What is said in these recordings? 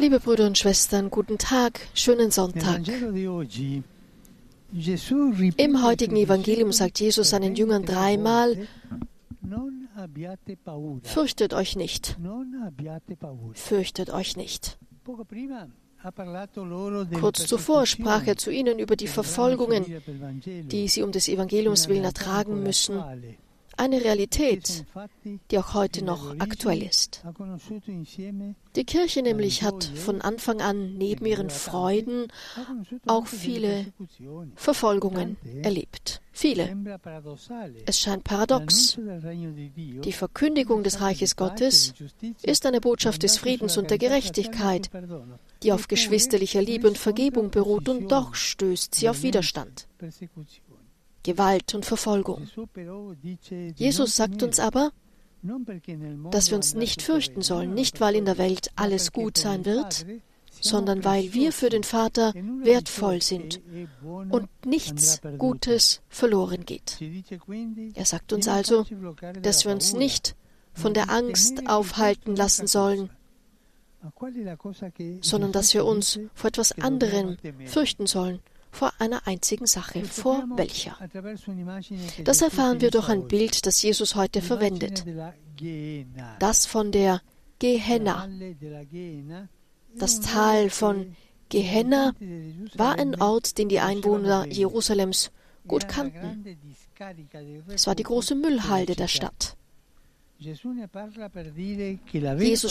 Liebe Brüder und Schwestern, guten Tag, schönen Sonntag. Im heutigen Evangelium sagt Jesus seinen Jüngern dreimal, fürchtet euch nicht, fürchtet euch nicht. Kurz zuvor sprach er zu ihnen über die Verfolgungen, die sie um des Evangeliums willen ertragen müssen eine Realität, die auch heute noch aktuell ist. Die Kirche nämlich hat von Anfang an neben ihren Freuden auch viele Verfolgungen erlebt. Viele. Es scheint paradox. Die Verkündigung des Reiches Gottes ist eine Botschaft des Friedens und der Gerechtigkeit, die auf geschwisterlicher Liebe und Vergebung beruht, und doch stößt sie auf Widerstand. Gewalt und Verfolgung. Jesus sagt uns aber, dass wir uns nicht fürchten sollen, nicht weil in der Welt alles gut sein wird, sondern weil wir für den Vater wertvoll sind und nichts Gutes verloren geht. Er sagt uns also, dass wir uns nicht von der Angst aufhalten lassen sollen, sondern dass wir uns vor etwas anderem fürchten sollen, vor einer einzigen Sache. Vor welcher? Das erfahren wir durch ein Bild, das Jesus heute verwendet. Das von der Gehenna. Das Tal von Gehenna war ein Ort, den die Einwohner Jerusalems gut kannten. Es war die große Müllhalde der Stadt. Jesus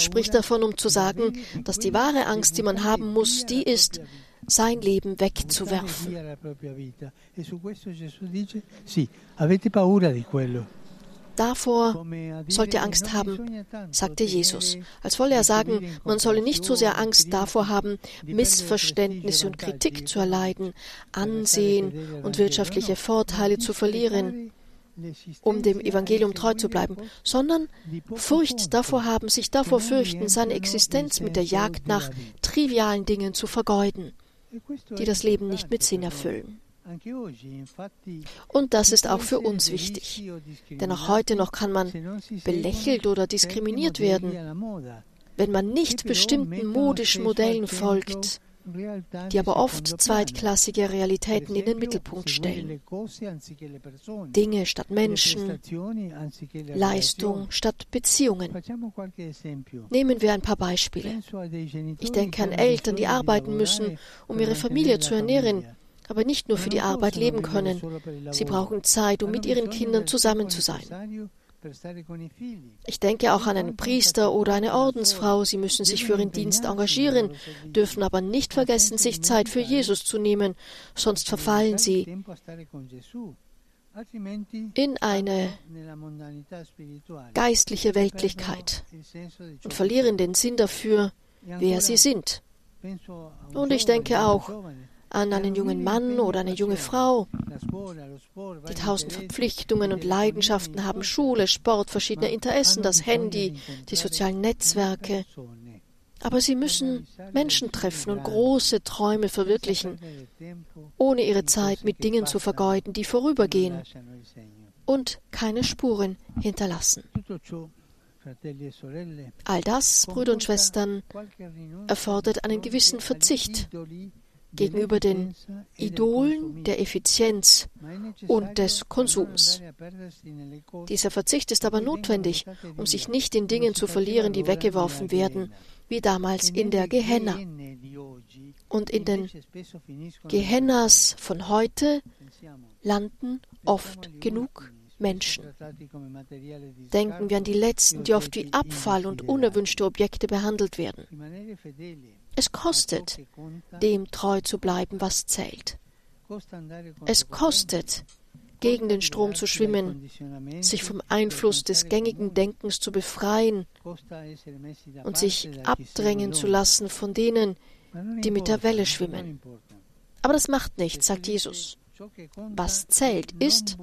spricht davon, um zu sagen, dass die wahre Angst, die man haben muss, die ist, sein Leben wegzuwerfen. Davor sollt ihr Angst haben, sagte Jesus. Als wolle er sagen, man solle nicht so sehr Angst davor haben, Missverständnisse und Kritik zu erleiden, Ansehen und wirtschaftliche Vorteile zu verlieren, um dem Evangelium treu zu bleiben, sondern Furcht davor haben, sich davor fürchten, seine Existenz mit der Jagd nach trivialen Dingen zu vergeuden die das Leben nicht mit Sinn erfüllen. Und das ist auch für uns wichtig, denn auch heute noch kann man belächelt oder diskriminiert werden, wenn man nicht bestimmten modischen Modellen folgt, die aber oft zweitklassige Realitäten in den Mittelpunkt stellen. Dinge statt Menschen, Leistung statt Beziehungen. Nehmen wir ein paar Beispiele. Ich denke an Eltern, die arbeiten müssen, um ihre Familie zu ernähren, aber nicht nur für die Arbeit leben können. Sie brauchen Zeit, um mit ihren Kindern zusammen zu sein. Ich denke auch an einen Priester oder eine Ordensfrau. Sie müssen sich für ihren Dienst engagieren, dürfen aber nicht vergessen, sich Zeit für Jesus zu nehmen, sonst verfallen sie in eine geistliche Weltlichkeit und verlieren den Sinn dafür, wer sie sind. Und ich denke auch an einen jungen Mann oder eine junge Frau. Die tausend Verpflichtungen und Leidenschaften haben Schule, Sport, verschiedene Interessen, das Handy, die sozialen Netzwerke. Aber sie müssen Menschen treffen und große Träume verwirklichen, ohne ihre Zeit mit Dingen zu vergeuden, die vorübergehen und keine Spuren hinterlassen. All das, Brüder und Schwestern, erfordert einen gewissen Verzicht gegenüber den Idolen der Effizienz und des Konsums. Dieser Verzicht ist aber notwendig, um sich nicht in Dingen zu verlieren, die weggeworfen werden, wie damals in der Gehenna. Und in den Gehennas von heute landen oft genug Menschen. Denken wir an die Letzten, die oft wie Abfall und unerwünschte Objekte behandelt werden. Es kostet, dem treu zu bleiben, was zählt. Es kostet, gegen den Strom zu schwimmen, sich vom Einfluss des gängigen Denkens zu befreien und sich abdrängen zu lassen von denen, die mit der Welle schwimmen. Aber das macht nichts, sagt Jesus. Was zählt, ist,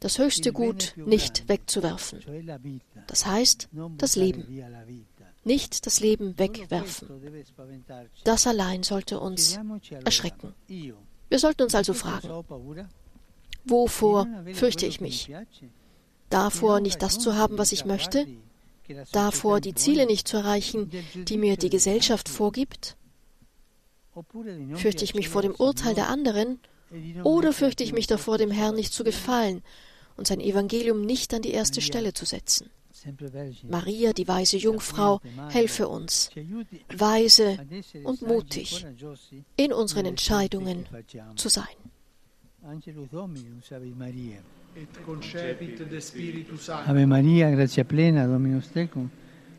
das höchste Gut nicht wegzuwerfen. Das heißt, das Leben nicht das Leben wegwerfen. Das allein sollte uns erschrecken. Wir sollten uns also fragen, wovor fürchte ich mich? Davor, nicht das zu haben, was ich möchte? davor, die Ziele nicht zu erreichen, die mir die Gesellschaft vorgibt? Fürchte ich mich vor dem Urteil der anderen oder fürchte ich mich davor, dem Herrn nicht zu gefallen und sein Evangelium nicht an die erste Stelle zu setzen? Maria, die weise Jungfrau, helfe uns, weise und mutig in unseren Entscheidungen zu sein. Ave Maria, grazia plena, Dominus tecum,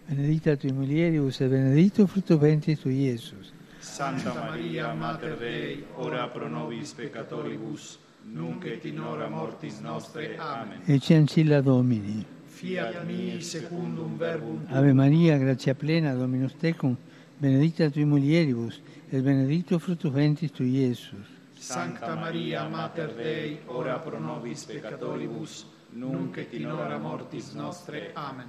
benedicta tui mulieribus et benedictus fructus ventris tui, Iesus. Santa Maria, Mater Dei, ora pro nobis peccatoribus, nunc et in hora mortis nostre. Amen. Ecce ancilla Domini. Fiat mi secundum verbum. Ave Maria, grazia plena, Dominus tecum, benedicta tui mulieribus, et benedictus fructus ventris tui, Iesus. Sancta Maria, Mater Dei, ora pro nobis peccatoribus, nunc et in hora mortis nostre. Amen.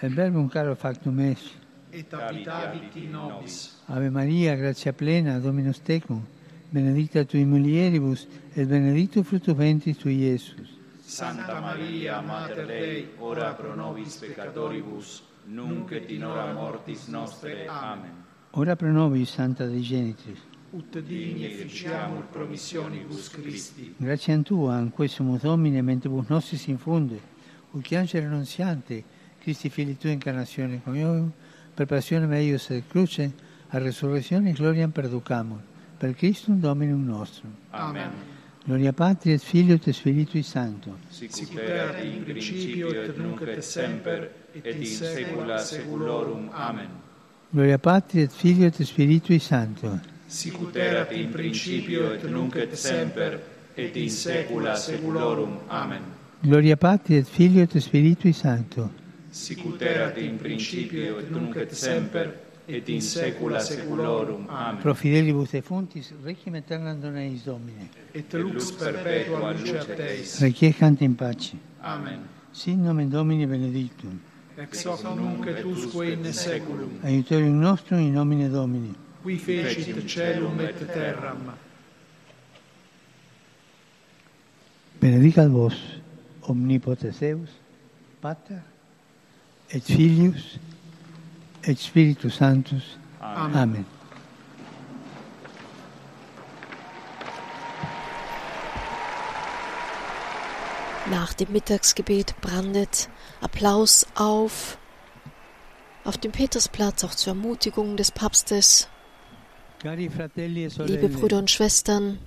Et verbum caro factum est. Et habitavit in nobis. Ave Maria, grazia plena, Dominus tecum, benedicta tui mulieribus, et benedictus fructus ventris tui, Iesus. Santa Maria, Mater Dei, ora pro nobis peccatoribus, nunc et in hora mortis nostre. Amen. Ora pro nobis, Santa Dei Genitrix. Ut digni efficiamur promissionibus Christi. Grazie Tua, in questo Domine, mentibus nostris infunde, ut angelo annunziante, Christi Fili Tua incarnazione coniovium, per passione meius et cruce, a resurrezione e gloria perducamur, per Christum Dominum nostrum. Amen. Gloria Patri et Filio et Spiritui Sancto. Sicut erat in principio et nunc et semper et in saecula saeculorum. Amen. Gloria Patri et Filio et Spiritui Sancto. Sicut erat in principio et nunc et semper et in saecula saeculorum. Amen. Gloria Patri et Filio et Spiritui Sancto. Sicut erat in principio et nunc et semper et in saecula saeculorum. Amen. Pro fidelibus defuntis, requiem aeternam dona eis Domine. Et lux perpetua lucet eis. Requiescant in pace. Amen. Sin nomen Domini benedictum. Ex hoc nunc et usque in saeculum. Aiutorium nostrum in nomine Domini. Qui fecit celum et terram. Benedicat vos, omnipotens Deus, Pater, et Filius, et Spiritus Sanctus. Amen. Amen. Nach dem Mittagsgebet brandet Applaus auf. Auf dem Petersplatz auch zur Ermutigung des Papstes. E Liebe Brüder und Schwestern,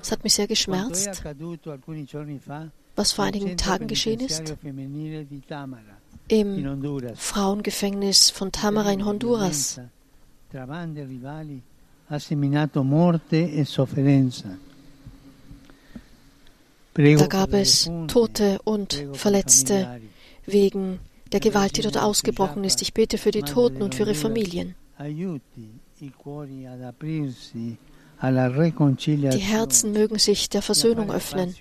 es hat mich sehr geschmerzt, was vor einigen Tagen geschehen ist im. Frauengefängnis von Tamara in Honduras. E Da gab es Tote und Verletzte wegen der Gewalt, die dort ausgebrochen ist. Ich bete für die Toten und für ihre Familien. Die Herzen mögen sich der Versöhnung öffnen,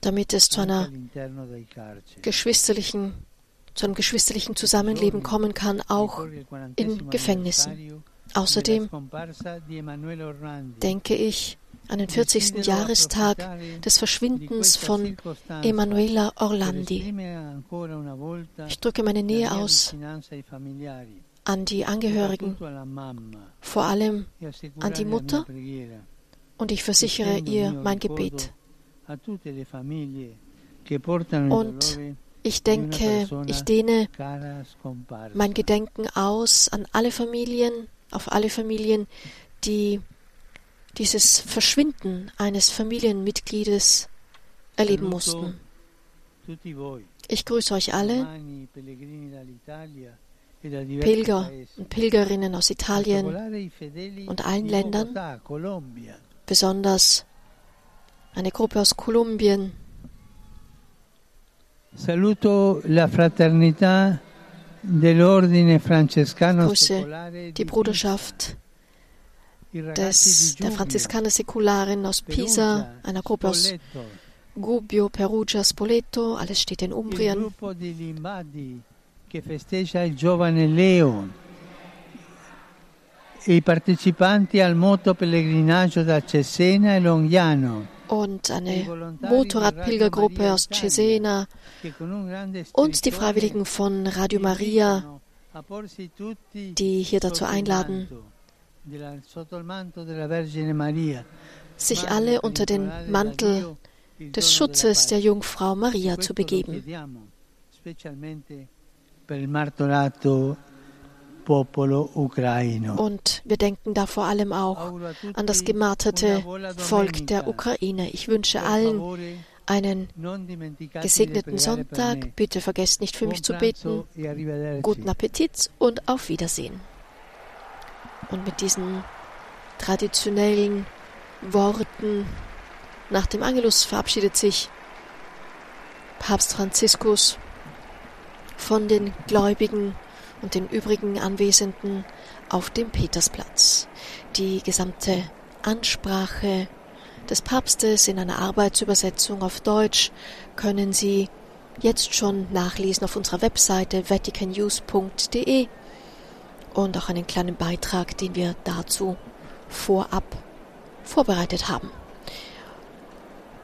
damit es zu einer geschwisterlichen, zu einem geschwisterlichen Zusammenleben kommen kann, auch in 40. Gefängnissen. Außerdem denke ich an den 40. Jahrestag des Verschwindens von Emanuela Orlandi. Ich drücke meine Nähe aus an die Angehörigen, vor allem an die Mutter, und ich versichere ihr mein Gebet. Und ich denke, ich dehne mein Gedenken aus an alle Familien, auf alle Familien, die dieses Verschwinden eines Familienmitgliedes erleben mussten. Ich grüße euch alle, Pilger und Pilgerinnen aus Italien und allen Ländern, besonders eine Gruppe aus Kolumbien. Saluto la fraternità dell'ordine francescano Grüße secolare die di Bruderschaft des, der Franziskaner Säkularen aus Pisa, einer Gruppe aus Gubbio, Perugia, Spoleto, alles steht in Umbrien. Che festeggia il giovane Leo e i partecipanti al moto pellegrinaggio da Cesena e Longiano und eine Motorradpilgergruppe aus Cesena und die Freiwilligen von Radio Maria, die hier dazu einladen, sich alle unter den Mantel des Schutzes der Jungfrau Maria zu begeben. Und wir denken da vor allem auch an das gemarterte Volk der Ukraine. Ich wünsche allen einen gesegneten Sonntag. Bitte vergesst nicht für mich zu beten. E Guten Appetit und auf Wiedersehen. Und mit diesen traditionellen Worten nach dem Angelus verabschiedet sich Papst Franziskus von den Gläubigen und den übrigen Anwesenden auf dem Petersplatz. Die gesamte Ansprache des Papstes in einer Arbeitsübersetzung auf Deutsch können Sie jetzt schon nachlesen auf unserer Webseite vaticannews.de und auch einen kleinen Beitrag, den wir dazu vorab vorbereitet haben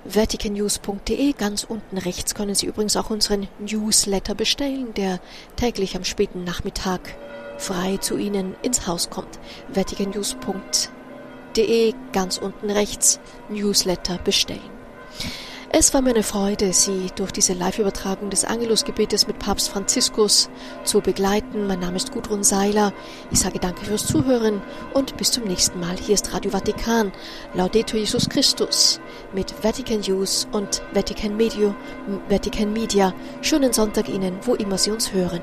vaticannews.de. Ganz unten rechts können Sie übrigens auch unseren Newsletter bestellen, der täglich am späten Nachmittag frei zu Ihnen ins Haus kommt. vaticannews.de, ganz unten rechts, Newsletter bestellen. Es war mir eine Freude, Sie durch diese Live-Übertragung des Angelusgebetes mit Papst Franziskus zu begleiten. Mein Name ist Gudrun Seiler. Ich sage danke fürs Zuhören und bis zum nächsten Mal. Hier ist Radio Vatikan. Laudetur Jesus Christus mit Vatican News und Vatican Media. Vatican Media. Schönen Sonntag Ihnen, wo immer Sie uns hören.